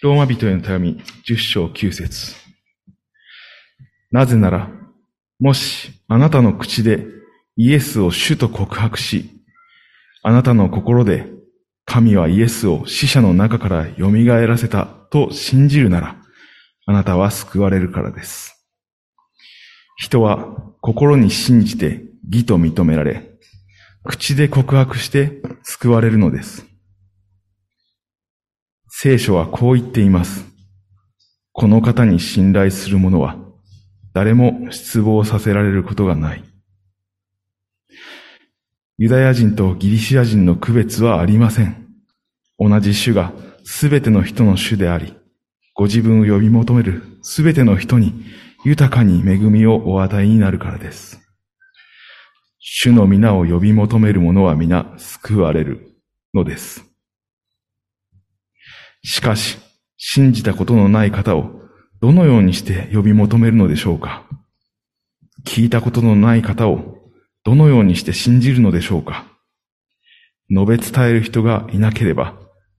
ローマ人への手紙、10章9節なぜなら、もしあなたの口でイエスを主と告白し、あなたの心で神はイエスを死者の中から蘇らせたと信じるなら、あなたは救われるからです。人は心に信じて義と認められ、口で告白して救われるのです。聖書はこう言っています。この方に信頼する者は誰も失望させられることがない。ユダヤ人とギリシア人の区別はありません。同じ種がすべての人の種であり、ご自分を呼び求めるすべての人に豊かに恵みをお与えになるからです。主の皆を呼び求める者は皆救われる。のです。しかし、信じたことのない方をどのようにして呼び求めるのでしょうか？聞いたことのない方をどのようにして信じるのでしょうか？述べ伝える人がいなければ、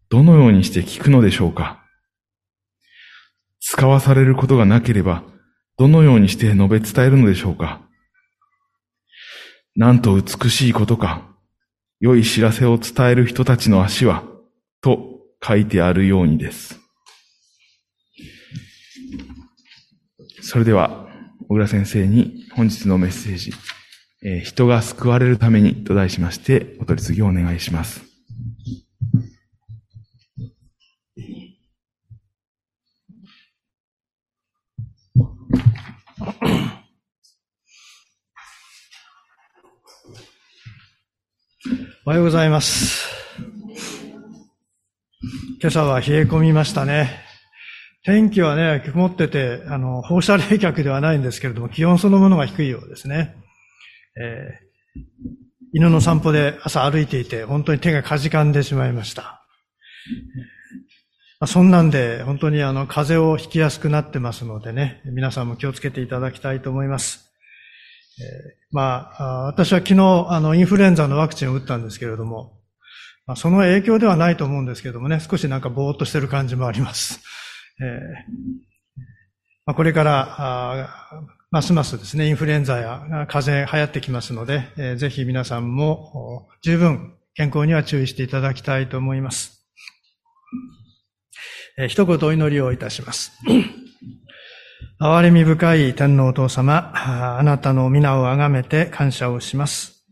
どのようにして聞くのでしょうか？使わされることがなければ、どのようにして述べ伝えるのでしょうか？なんと美しいことか。良い知らせを伝える人たちの足は、と書いてあるようにです。それでは、小倉先生に本日のメッセージ、えー、人が救われるためにと題しまして、お取り次ぎをお願いします。おはようございます。今朝は冷え込みましたね。天気はね、曇ってて、あの、放射冷却ではないんですけれども、気温そのものが低いようですね。えー、犬の散歩で朝歩いていて、本当に手がかじかんでしまいました。まあ、そんなんで、本当にあの、風邪をひきやすくなってますのでね、皆さんも気をつけていただきたいと思います。えー、まあ、私は昨日、あの、インフルエンザのワクチンを打ったんですけれども、まあ、その影響ではないと思うんですけれどもね、少しなんかぼーっとしてる感じもあります。えーまあ、これから、ますますですね、インフルエンザや風邪流行ってきますので、えー、ぜひ皆さんも十分健康には注意していただきたいと思います。えー、一言お祈りをいたします。憐れみ深い天皇お父様、あなたの皆をあがめて感謝をします。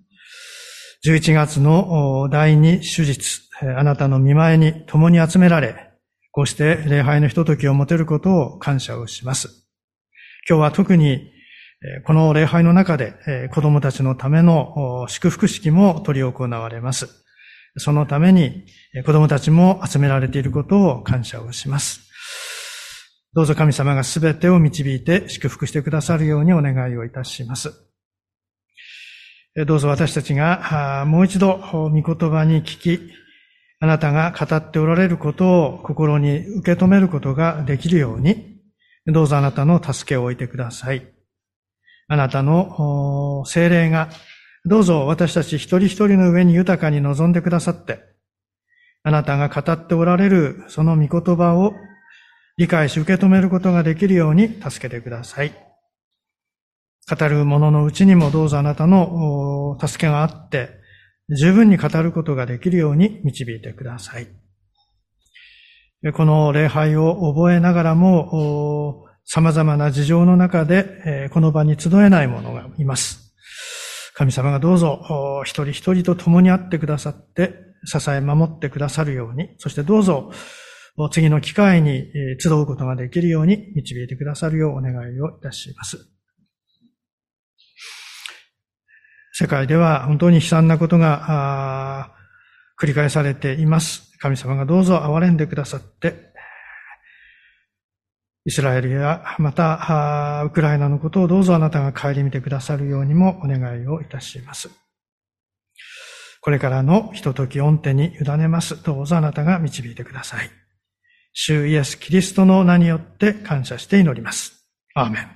11月の第二手術、あなたの見前に共に集められ、こうして礼拝のひとときを持てることを感謝をします。今日は特にこの礼拝の中で子供たちのための祝福式も執り行われます。そのために子供たちも集められていることを感謝をします。どうぞ神様がすべてを導いて祝福してくださるようにお願いをいたします。どうぞ私たちがもう一度御言葉に聞き、あなたが語っておられることを心に受け止めることができるように、どうぞあなたの助けを置いてください。あなたの精霊が、どうぞ私たち一人一人の上に豊かに望んでくださって、あなたが語っておられるその御言葉を理解し受け止めることができるように助けてください。語る者のうちにもどうぞあなたの助けがあって、十分に語ることができるように導いてください。この礼拝を覚えながらも、様々な事情の中で、この場に集えない者がいます。神様がどうぞ、一人一人と共に会ってくださって、支え守ってくださるように、そしてどうぞ、次の機会に集うことができるように導いてくださるようお願いをいたします。世界では本当に悲惨なことが繰り返されています。神様がどうぞ憐れんでくださって、イスラエルやまたウクライナのことをどうぞあなたが顧みてくださるようにもお願いをいたします。これからのひととき御手に委ねます。どうぞあなたが導いてください。主イエス・キリストの名によって感謝して祈ります。アーメン。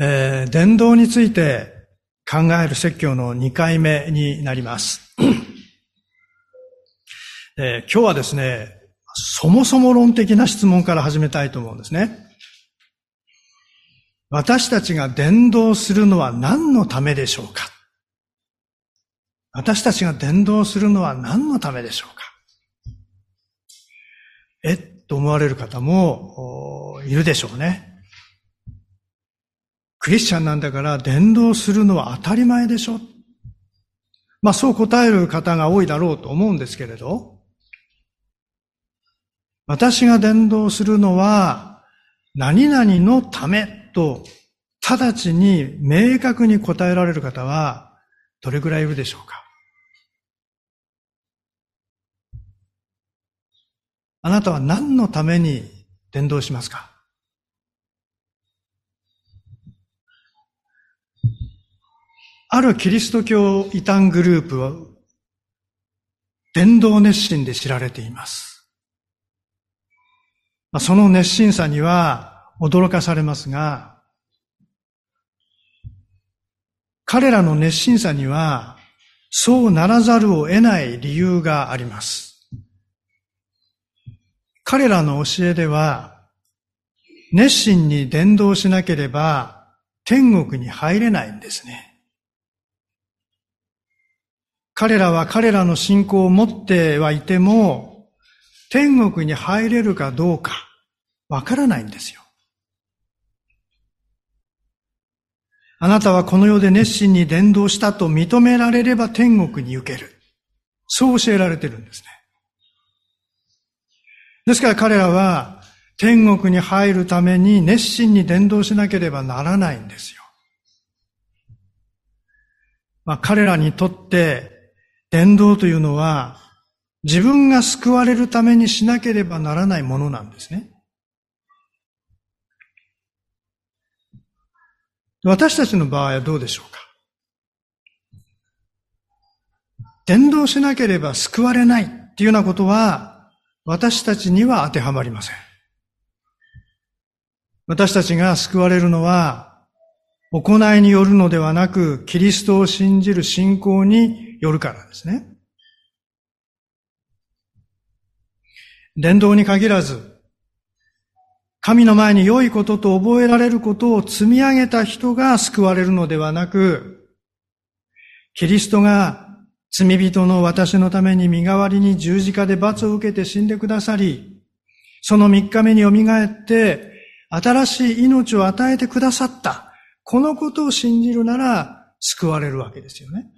えー、伝道について考える説教の2回目になります。えー、今日はですね、そもそも論的な質問から始めたいと思うんですね。私たちが伝道するのは何のためでしょうか？私たちが伝道するのは何のためでしょうか？えと思われる方もいるでしょうね。クリスチャンなんだから伝道するのは当たり前でしょ。まあそう答える方が多いだろうと思うんですけれど、私が伝道するのは何々のためと直ちに明確に答えられる方はどれくらいいるでしょうか？あなたは何のために伝道しますか？あるキリスト教異端グループは、伝道熱心で知られています。その熱心さには驚かされますが、彼らの熱心さには、そうならざるを得ない理由があります。彼らの教えでは、熱心に伝道しなければ天国に入れないんですね。彼らは彼らの信仰を持ってはいても、天国に入れるかどうか、わからないんですよ。あなたはこの世で熱心に伝道したと認められれば天国に行ける。そう教えられてるんですね。ですから彼らは天国に入るために熱心に伝道しなければならないんですよ。まあ彼らにとって伝道というのは、自分が救われるためにしなければならないものなんですね。私たちの場合はどうでしょうか？伝道しなければ救われないっていうようなことは、私たちには当てはまりません。私たちが救われるのは、行いによるのではなく、キリストを信じる信仰によるからですね。伝道に限らず、神の前に良いことと覚えられることを積み上げた人が救われるのではなく、キリストが罪人の私のために身代わりに十字架で罰を受けて死んでくださり、その三日目によみがえって、新しい命を与えてくださった。このことを信じるなら救われるわけですよね。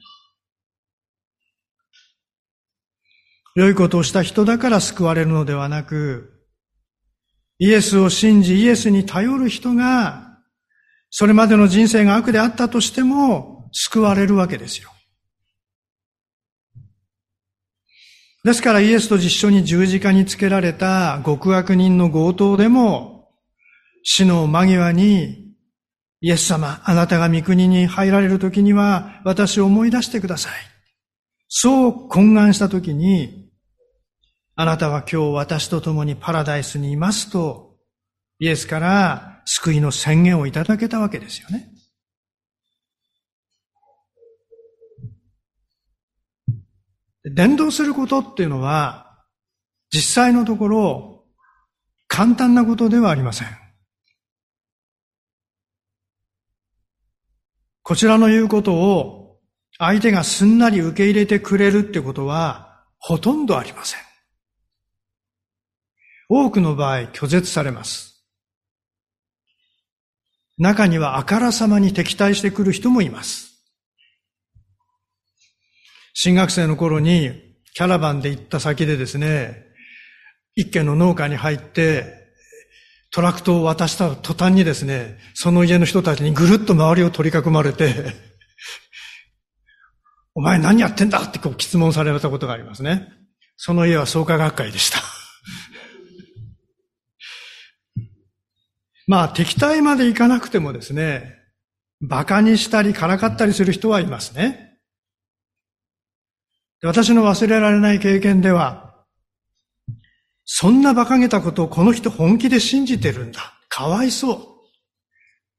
良いことをした人だから救われるのではなく、イエスを信じ、イエスに頼る人が、それまでの人生が悪であったとしても、救われるわけですよ。ですからイエスと実緒に十字架につけられた極悪人の強盗でも、死の間際に、イエス様、あなたが御国に入られる時には、私を思い出してください。そう懇願した時に、あなたは今日私と共にパラダイスにいますと、イエスから救いの宣言をいただけたわけですよね。伝道することっていうのは、実際のところ、簡単なことではありません。こちらの言うことを相手がすんなり受け入れてくれるってことはほとんどありません。多くの場合拒絶されます。中にはあからさまに敵対してくる人もいます。新学生の頃にキャラバンで行った先でですね、一軒の農家に入って、トラクトを渡した途端にですね、その家の人たちにぐるっと周りを取り囲まれて、お前何やってんだ？ってこう質問されたことがありますね。その家は創価学会でした。まあ敵対までいかなくてもですね、馬鹿にしたりからかったりする人はいますね。私の忘れられない経験では、そんな馬鹿げたことをこの人本気で信じてるんだ。かわいそう。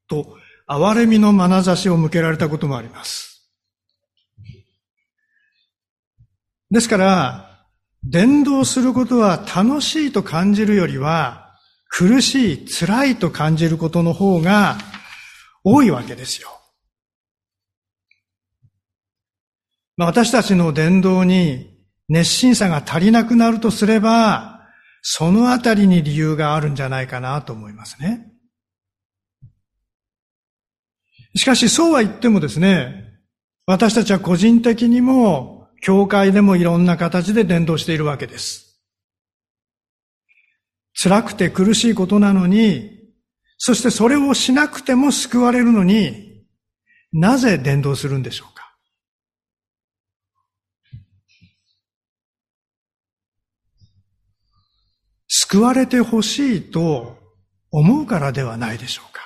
と憐れみの眼差しを向けられたこともあります。ですから、伝道することは楽しいと感じるよりは、苦しい、辛いと感じることの方が多いわけですよ。まあ、私たちの伝道に熱心さが足りなくなるとすれば、そのあたりに理由があるんじゃないかなと思いますね。しかしそうは言ってもですね、私たちは個人的にも、教会でもいろんな形で伝道しているわけです。辛くて苦しいことなのに、そしてそれをしなくても救われるのに、なぜ伝道するんでしょうか救われてほしいと思うからではないでしょうか。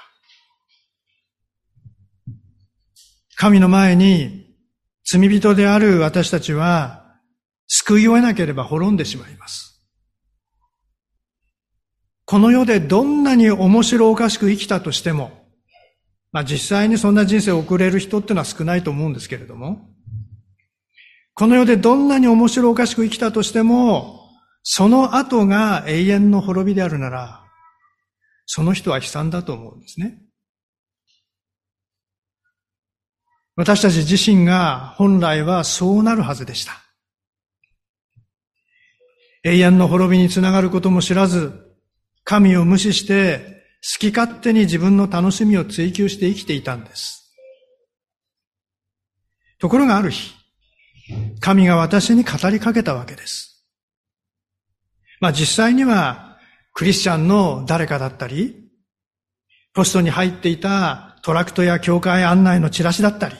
神の前に罪人である私たちは救いを得なければ滅んでしまいます。この世でどんなに面白おかしく生きたとしても、まあ実際にそんな人生を送れる人っていうのは少ないと思うんですけれども、この世でどんなに面白おかしく生きたとしても、その後が永遠の滅びであるなら、その人は悲惨だと思うんですね。私たち自身が本来はそうなるはずでした。永遠の滅びにつながることも知らず、神を無視して好き勝手に自分の楽しみを追求して生きていたんです。ところがある日、神が私に語りかけたわけです。まあ実際にはクリスチャンの誰かだったり、ポストに入っていたトラクトや教会案内のチラシだったり、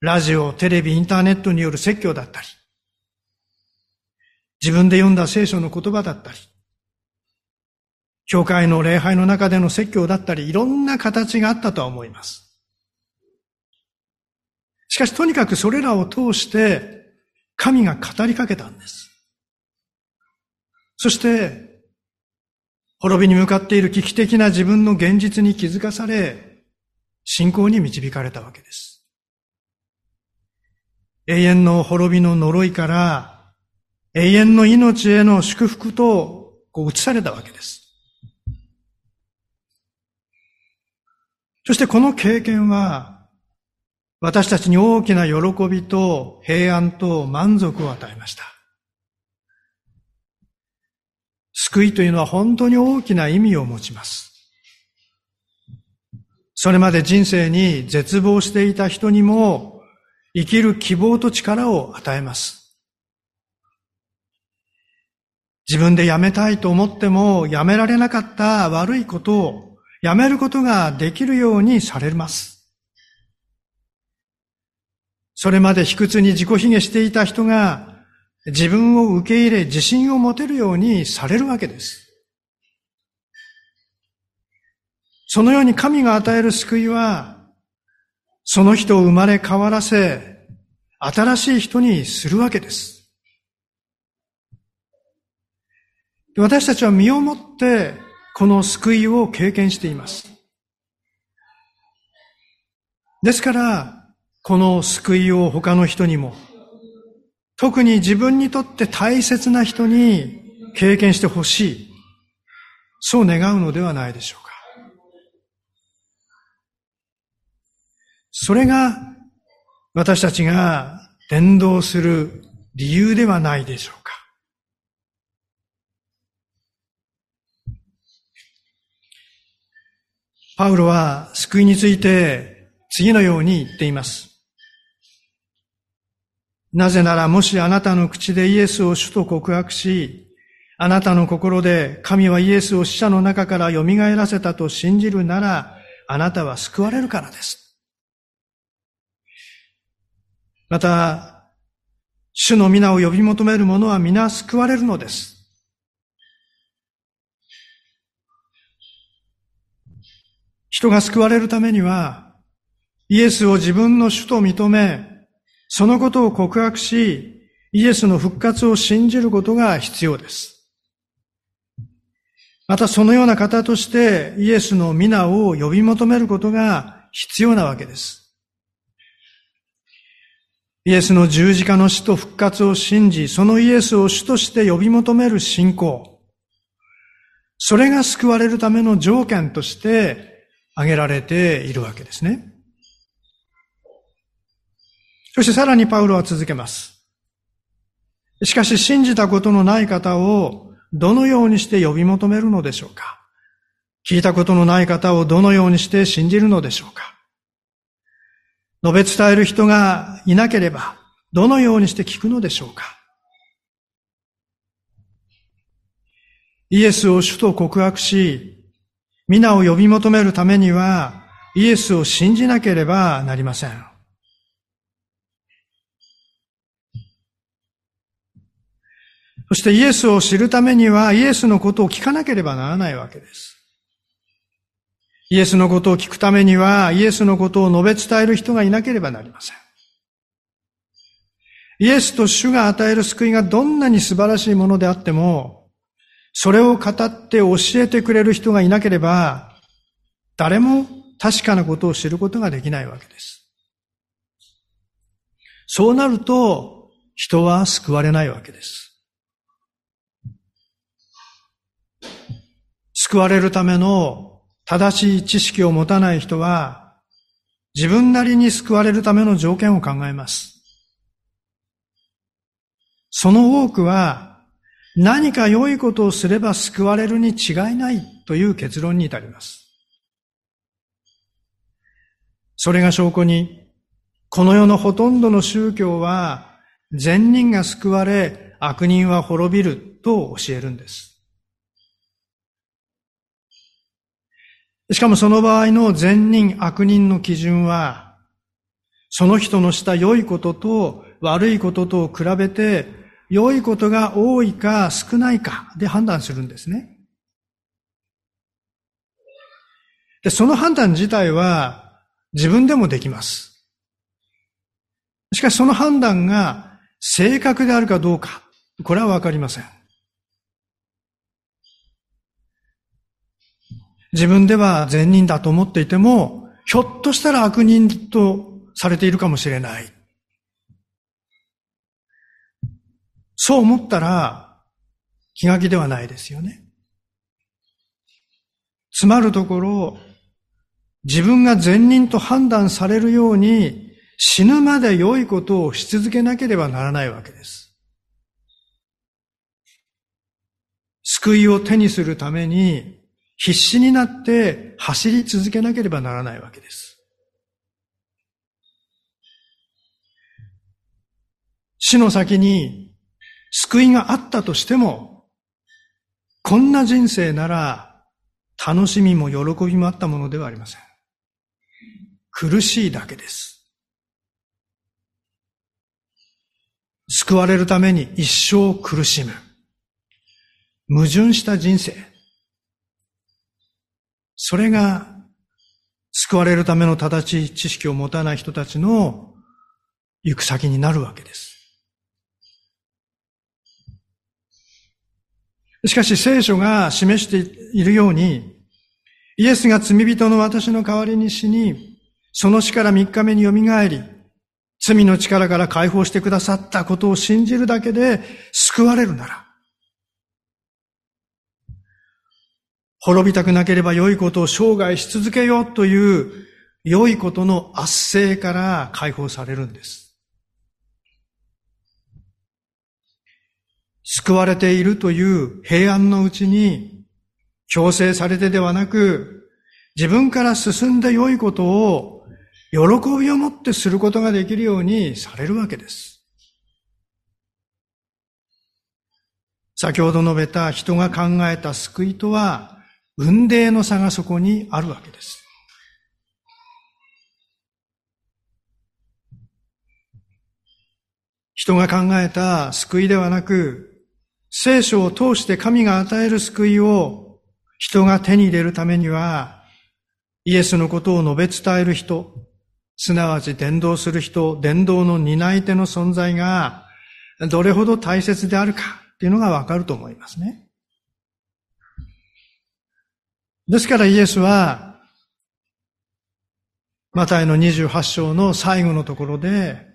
ラジオ、テレビ、インターネットによる説教だったり、自分で読んだ聖書の言葉だったり、教会の礼拝の中での説教だったり、いろんな形があったとは思います。しかしとにかくそれらを通して神が語りかけたんです。そして、滅びに向かっている危機的な自分の現実に気づかされ、信仰に導かれたわけです。永遠の滅びの呪いから、永遠の命への祝福と、こう移されたわけです。そしてこの経験は、私たちに大きな喜びと平安と満足を与えました。救いというのは本当に大きな意味を持ちます。それまで人生に絶望していた人にも生きる希望と力を与えます。自分でやめたいと思ってもやめられなかった悪いことをやめることができるようにされます。それまで卑屈に自己卑下していた人が自分を受け入れ自信を持てるようにされるわけです。そのように神が与える救いは、その人を生まれ変わらせ、新しい人にするわけです。私たちは身をもってこの救いを経験しています。ですから、この救いを他の人にも、特に自分にとって大切な人に経験してほしい。そう願うのではないでしょうか。それが私たちが伝道する理由ではないでしょうか。パウロは救いについて次のように言っています。なぜならもしあなたの口でイエスを主と告白し、あなたの心で神はイエスを死者の中から蘇らせたと信じるなら、あなたは救われるからです。また、主の皆を呼び求める者は皆救われるのです。人が救われるためには、イエスを自分の主と認め、そのことを告白し、イエスの復活を信じることが必要です。またそのような方としてイエスの皆を呼び求めることが必要なわけです。イエスの十字架の死と復活を信じ、そのイエスを主として呼び求める信仰。それが救われるための条件として挙げられているわけですね。そしてさらにパウロは続けます。しかし信じたことのない方をどのようにして呼び求めるのでしょうか？聞いたことのない方をどのようにして信じるのでしょうか？述べ伝える人がいなければ、どのようにして聞くのでしょうか？イエスを主と告白し、皆を呼び求めるためには、イエスを信じなければなりません。そしてイエスを知るためにはイエスのことを聞かなければならないわけです。イエスのことを聞くためにはイエスのことを述べ伝える人がいなければなりません。イエスと主が与える救いがどんなに素晴らしいものであっても、それを語って教えてくれる人がいなければ、誰も確かなことを知ることができないわけです。そうなると、人は救われないわけです。救われるための正しい知識を持たない人は、自分なりに救われるための条件を考えます。その多くは、何か良いことをすれば救われるに違いないという結論に至ります。それが証拠に、この世のほとんどの宗教は、善人が救われ、悪人は滅びると教えるんです。しかもその場合の善人、悪人の基準は、その人のした良いことと悪いこととを比べて、良いことが多いか少ないかで判断するんですね。で、その判断自体は自分でもできます。しかしその判断が正確であるかどうか、これはわかりません。自分では善人だと思っていても、ひょっとしたら悪人とされているかもしれない。そう思ったら気が気ではないですよね。つまるところ、自分が善人と判断されるように死ぬまで良いことをし続けなければならないわけです。救いを手にするために必死になって走り続けなければならないわけです。死の先に救いがあったとしても、こんな人生なら楽しみも喜びもあったものではありません。苦しいだけです。救われるために一生苦しむ。矛盾した人生。それが救われるための正しい知識を持たない人たちの行く先になるわけです。しかし聖書が示しているように、イエスが罪人の私の代わりに死に、その死から三日目によみがえり、罪の力から解放してくださったことを信じるだけで救われるなら、滅びたくなければ良いことを生涯し続けようという良いことの圧政から解放されるんです。救われているという平安のうちに強制されてではなく自分から進んで良いことを喜びを持ってすることができるようにされるわけです。先ほど述べた人が考えた救いとは運命の差がそこにあるわけです。人が考えた救いではなく、聖書を通して神が与える救いを人が手に入れるためには、イエスのことを述べ伝える人、すなわち伝道する人、伝道の担い手の存在がどれほど大切であるかっていうのがわかると思いますね。ですからイエスは、マタイの28章の最後のところで、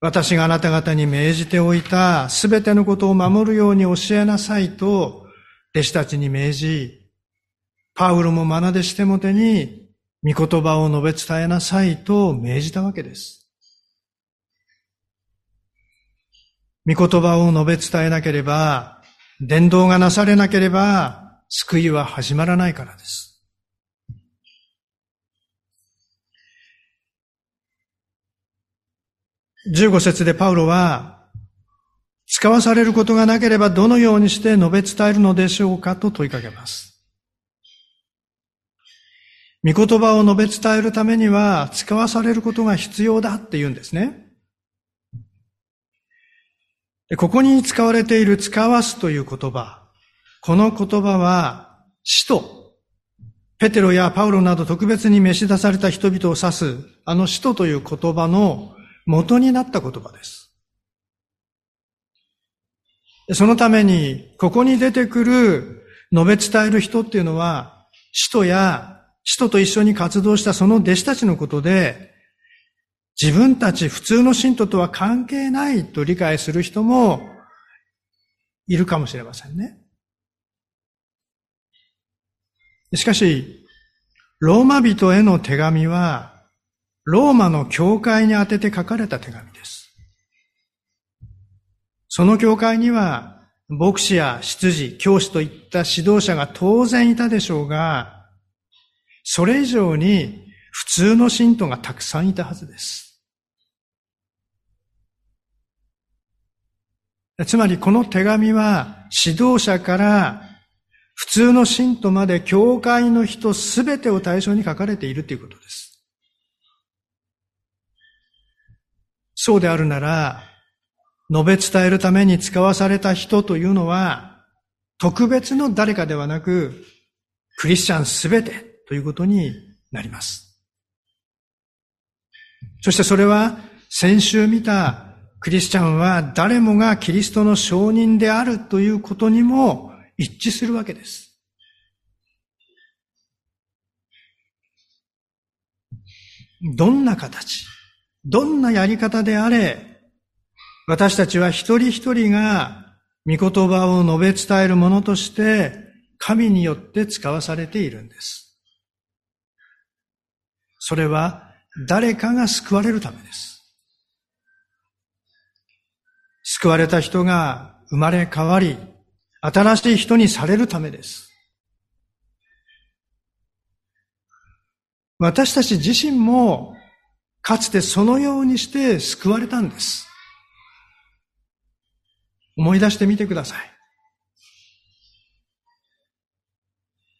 私があなた方に命じておいたすべてのことを守るように教えなさいと弟子たちに命じ、パウロもマナデシテモテに御言葉を述べ伝えなさいと命じたわけです。御言葉を述べ伝えなければ、伝道がなされなければ、救いは始まらないからです。15節でパウロは、使わされることがなければどのようにして述べ伝えるのでしょうかと問いかけます。御言葉を述べ伝えるためには使わされることが必要だって言うんですね。ここに使われている使わすという言葉。この言葉は使徒、ペテロやパウロなど特別に召し出された人々を指すあの使徒という言葉の元になった言葉です。そのために、ここに出てくる述べ伝える人っていうのは、使徒や使徒と一緒に活動したその弟子たちのことで、自分たち普通の信徒とは関係ないと理解する人もいるかもしれませんね。しかし、ローマ人への手紙は、ローマの教会に宛てて書かれた手紙です。その教会には、牧師や執事、教師といった指導者が当然いたでしょうが、それ以上に普通の信徒がたくさんいたはずです。つまりこの手紙は指導者から普通の信徒まで教会の人すべてを対象に書かれているということです。そうであるなら、述べ伝えるために使わされた人というのは、特別の誰かではなく、クリスチャンすべてということになります。そしてそれは、先週見たクリスチャンは誰もがキリストの証人であるということにも一致するわけです。どんな形、どんなやり方であれ、私たちは一人一人が御言葉を述べ伝えるものとして神によって使わされているんです。それは誰かが救われるためです。救われた人が生まれ変わり、新しい人にされるためです。私たち自身もかつてそのようにして救われたんです。思い出してみてください。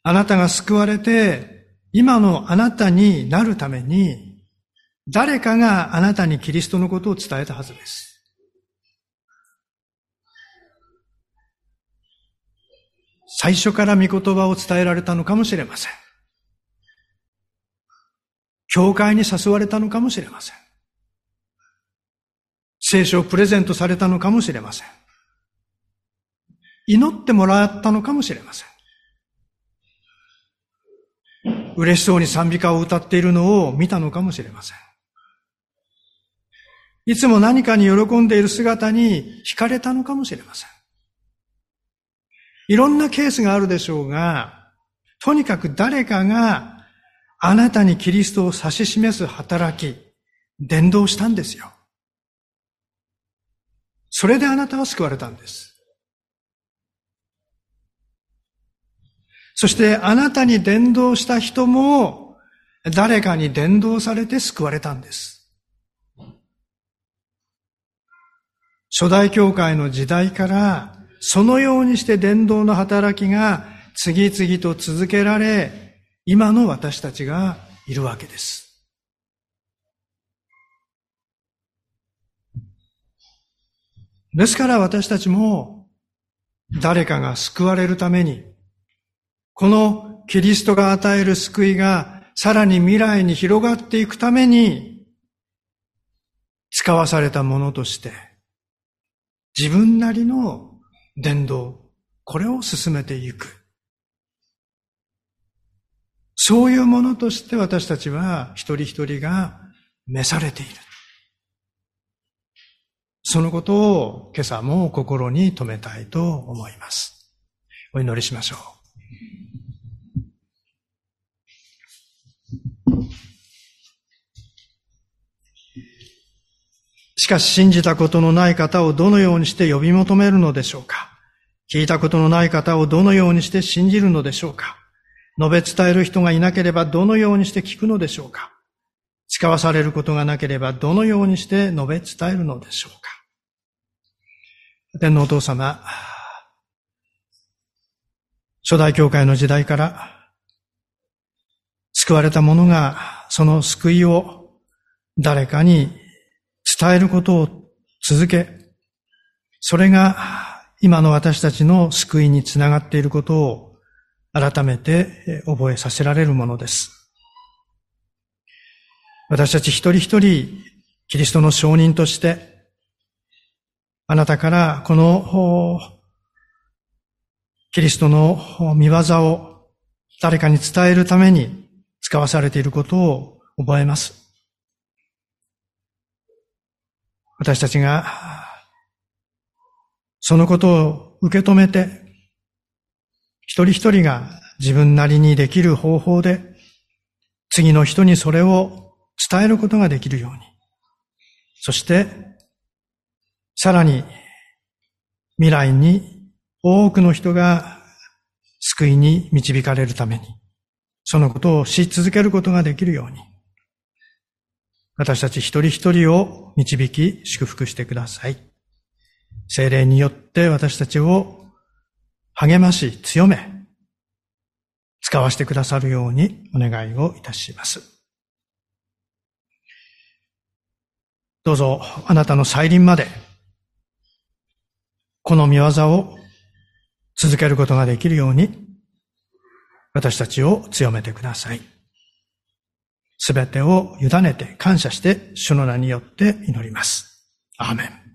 あなたが救われて、今のあなたになるために、誰かがあなたにキリストのことを伝えたはずです。最初から御言葉を伝えられたのかもしれません。教会に誘われたのかもしれません。聖書をプレゼントされたのかもしれません。祈ってもらったのかもしれません。嬉しそうに賛美歌を歌っているのを見たのかもしれません。いつも何かに喜んでいる姿に惹かれたのかもしれません。いろんなケースがあるでしょうが、とにかく誰かがあなたにキリストを指し示す働き、伝道したんですよ。それであなたは救われたんです。そしてあなたに伝道した人も誰かに伝道されて救われたんです。初代教会の時代からそのようにして伝道の働きが次々と続けられ今の私たちがいるわけです。ですから私たちも誰かが救われるために、このキリストが与える救いがさらに未来に広がっていくために、使わされたものとして、自分なりの伝道、これを進めていく。そういうものとして私たちは一人一人が召されている。そのことを今朝も心に留めたいと思います。お祈りしましょう。しかし信じたことのない方をどのようにして呼び求めるのでしょうか？聞いたことのない方をどのようにして信じるのでしょうか？述べ伝える人がいなければどのようにして聞くのでしょうか？誓わされることがなければどのようにして述べ伝えるのでしょうか？天皇お父様、初代教会の時代から救われた者がその救いを誰かに伝えることを続け、それが今の私たちの救いにつながっていることを改めて覚えさせられるものです。私たち一人一人、キリストの証人として、あなたからこのキリストの見業を誰かに伝えるために使わされていることを覚えます。私たちが、そのことを受け止めて、一人一人が自分なりにできる方法で、次の人にそれを伝えることができるように。そして、さらに、未来に多くの人が救いに導かれるために、そのことをし続けることができるように。私たち一人一人を導き祝福してください。精霊によって私たちを励まし強め、使わせてくださるようにお願いをいたします。どうぞあなたの再臨まで、この見業を続けることができるように、私たちを強めてください。すべてを委ねて感謝して主の名によって祈ります。アーメン。